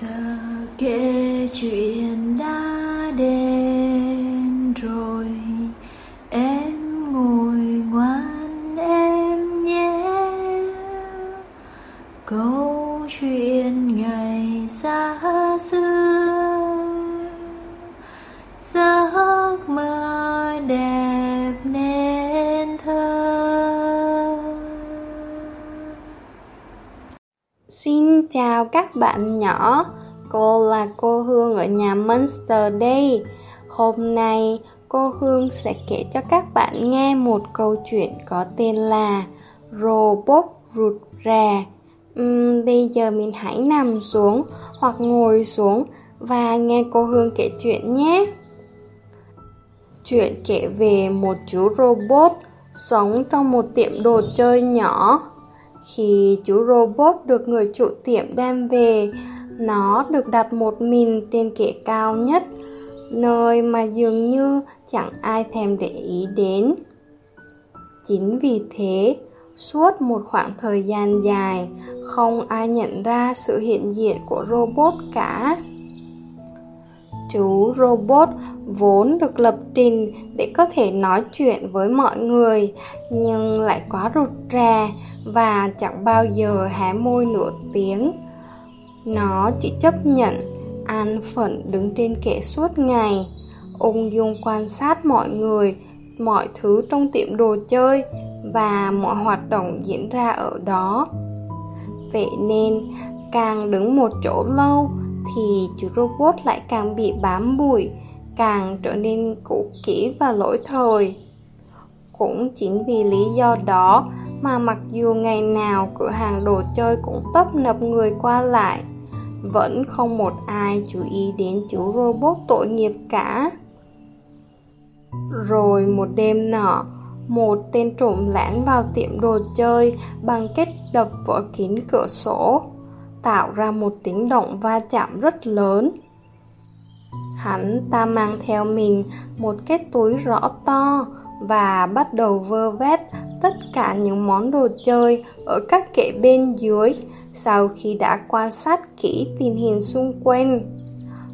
giờ kể chuyện Xin chào các bạn nhỏ, cô là cô Hương ở nhà Monster đây. Hôm nay cô Hương sẽ kể cho các bạn nghe một câu chuyện có tên là Robot rụt rè. Uhm, bây giờ mình hãy nằm xuống hoặc ngồi xuống và nghe cô Hương kể chuyện nhé. Chuyện kể về một chú robot sống trong một tiệm đồ chơi nhỏ khi chú robot được người chủ tiệm đem về, nó được đặt một mình trên kệ cao nhất, nơi mà dường như chẳng ai thèm để ý đến. Chính vì thế, suốt một khoảng thời gian dài, không ai nhận ra sự hiện diện của robot cả. Chú robot vốn được lập trình để có thể nói chuyện với mọi người, nhưng lại quá rụt rè và chẳng bao giờ hé môi nửa tiếng. Nó chỉ chấp nhận an phận đứng trên kệ suốt ngày, ung dung quan sát mọi người, mọi thứ trong tiệm đồ chơi và mọi hoạt động diễn ra ở đó. Vậy nên, càng đứng một chỗ lâu thì chú robot lại càng bị bám bụi, càng trở nên cũ kỹ và lỗi thời. Cũng chính vì lý do đó mà mặc dù ngày nào cửa hàng đồ chơi cũng tấp nập người qua lại, vẫn không một ai chú ý đến chú robot tội nghiệp cả. Rồi một đêm nọ, một tên trộm lẻn vào tiệm đồ chơi bằng cách đập vỡ kín cửa sổ, tạo ra một tiếng động va chạm rất lớn. Hắn ta mang theo mình một cái túi rõ to và bắt đầu vơ vét tất cả những món đồ chơi ở các kệ bên dưới sau khi đã quan sát kỹ tình hình xung quanh.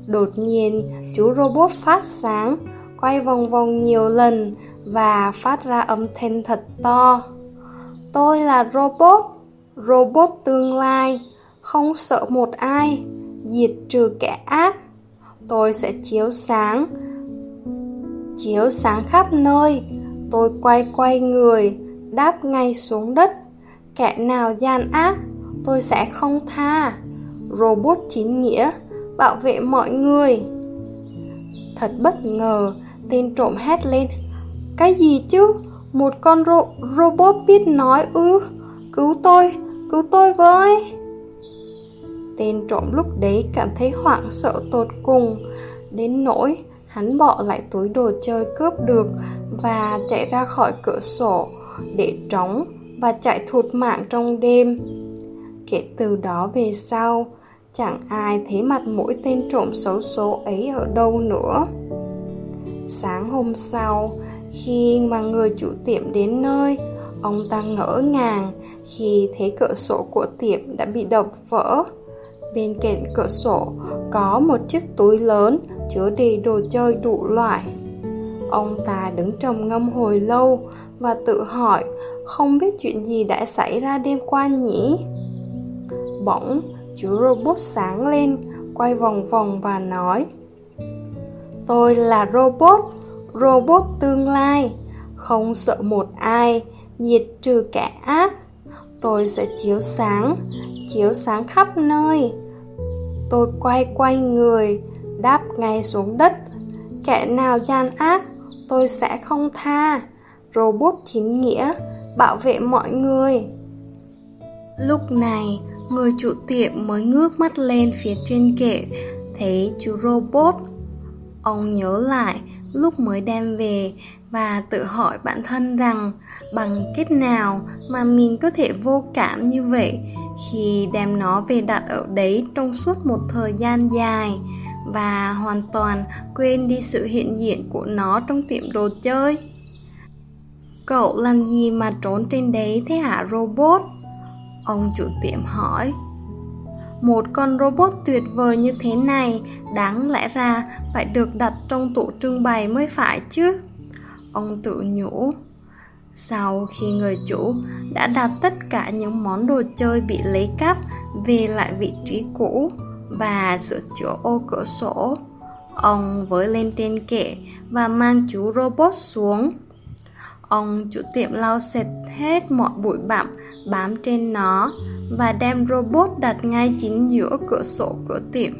Đột nhiên, chú robot phát sáng, quay vòng vòng nhiều lần và phát ra âm thanh thật to. Tôi là robot, robot tương lai, không sợ một ai, diệt trừ kẻ ác. Tôi sẽ chiếu sáng, chiếu sáng khắp nơi. Tôi quay quay người, đáp ngay xuống đất. Kẻ nào gian ác, tôi sẽ không tha. Robot chính nghĩa, bảo vệ mọi người. Thật bất ngờ, tên trộm hét lên. Cái gì chứ? Một con ro robot biết nói ư? Cứu tôi, cứu tôi với. Tên trộm lúc đấy cảm thấy hoảng sợ tột cùng, đến nỗi hắn bỏ lại túi đồ chơi cướp được và chạy ra khỏi cửa sổ để trống và chạy thụt mạng trong đêm. Kể từ đó về sau, chẳng ai thấy mặt mũi tên trộm xấu số ấy ở đâu nữa. Sáng hôm sau, khi mà người chủ tiệm đến nơi, ông ta ngỡ ngàng khi thấy cửa sổ của tiệm đã bị đập vỡ. Bên cạnh cửa sổ có một chiếc túi lớn chứa đầy đồ chơi đủ loại. Ông ta đứng trầm ngâm hồi lâu và tự hỏi không biết chuyện gì đã xảy ra đêm qua nhỉ? Bỗng, chú robot sáng lên, quay vòng vòng và nói Tôi là robot, robot tương lai, không sợ một ai, diệt trừ kẻ ác. Tôi sẽ chiếu sáng, chiếu sáng khắp nơi. Tôi quay quay người, đáp ngay xuống đất. Kẻ nào gian ác, tôi sẽ không tha. Robot chính nghĩa, bảo vệ mọi người. Lúc này, người chủ tiệm mới ngước mắt lên phía trên kệ, thấy chú robot. Ông nhớ lại lúc mới đem về và tự hỏi bản thân rằng bằng cách nào mà mình có thể vô cảm như vậy khi đem nó về đặt ở đấy trong suốt một thời gian dài và hoàn toàn quên đi sự hiện diện của nó trong tiệm đồ chơi. Cậu làm gì mà trốn trên đấy thế hả, robot? Ông chủ tiệm hỏi. một con robot tuyệt vời như thế này, đáng lẽ ra phải được đặt trong tủ trưng bày mới phải chứ ông tự nhủ sau khi người chủ đã đặt tất cả những món đồ chơi bị lấy cắp về lại vị trí cũ và sửa chữa ô cửa sổ, ông với lên trên kệ và mang chú robot xuống. Ông chủ tiệm lau sạch hết mọi bụi bặm bám trên nó và đem robot đặt ngay chính giữa cửa sổ cửa tiệm.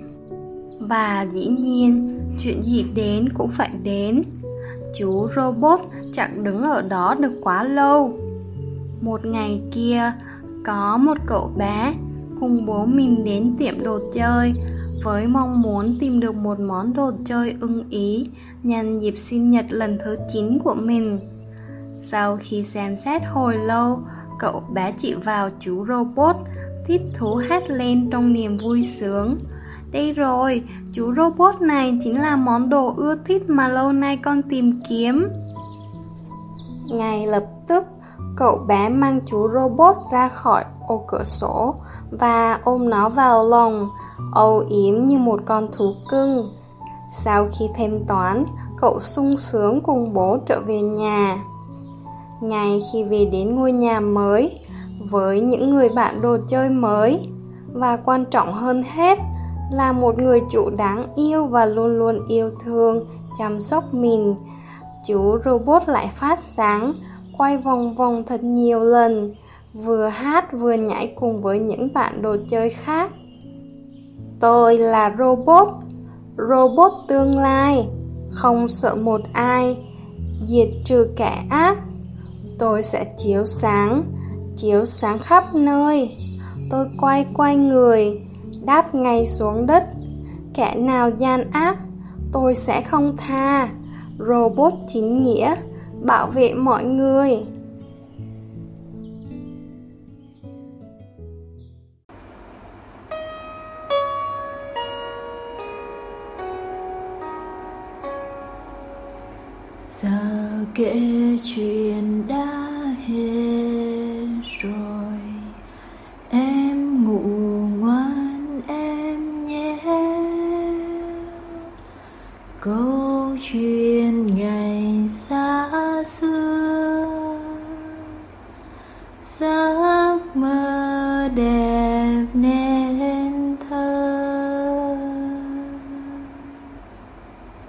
Và dĩ nhiên, chuyện gì đến cũng phải đến. Chú robot chẳng đứng ở đó được quá lâu một ngày kia có một cậu bé cùng bố mình đến tiệm đồ chơi với mong muốn tìm được một món đồ chơi ưng ý nhân dịp sinh nhật lần thứ 9 của mình. Sau khi xem xét hồi lâu, cậu bé chỉ vào chú robot, thích thú hét lên trong niềm vui sướng. Đây rồi, chú robot này chính là món đồ ưa thích mà lâu nay con tìm kiếm. Ngay lập tức, cậu bé mang chú robot ra khỏi ô cửa sổ và ôm nó vào lòng, âu yếm như một con thú cưng. Sau khi thêm toán, cậu sung sướng cùng bố trở về nhà. Ngày khi về đến ngôi nhà mới, với những người bạn đồ chơi mới, và quan trọng hơn hết là một người chủ đáng yêu và luôn luôn yêu thương, chăm sóc mình. Chú robot lại phát sáng, quay vòng vòng thật nhiều lần, vừa hát vừa nhảy cùng với những bạn đồ chơi khác. Tôi là robot, robot tương lai, không sợ một ai, diệt trừ kẻ ác. Tôi sẽ chiếu sáng, chiếu sáng khắp nơi. Tôi quay quay người, đáp ngay xuống đất. Kẻ nào gian ác, tôi sẽ không tha. Robot chính nghĩa, bảo vệ mọi người. giờ kể chuyện đã hết rồi câu chuyện ngày xa xưa. Xa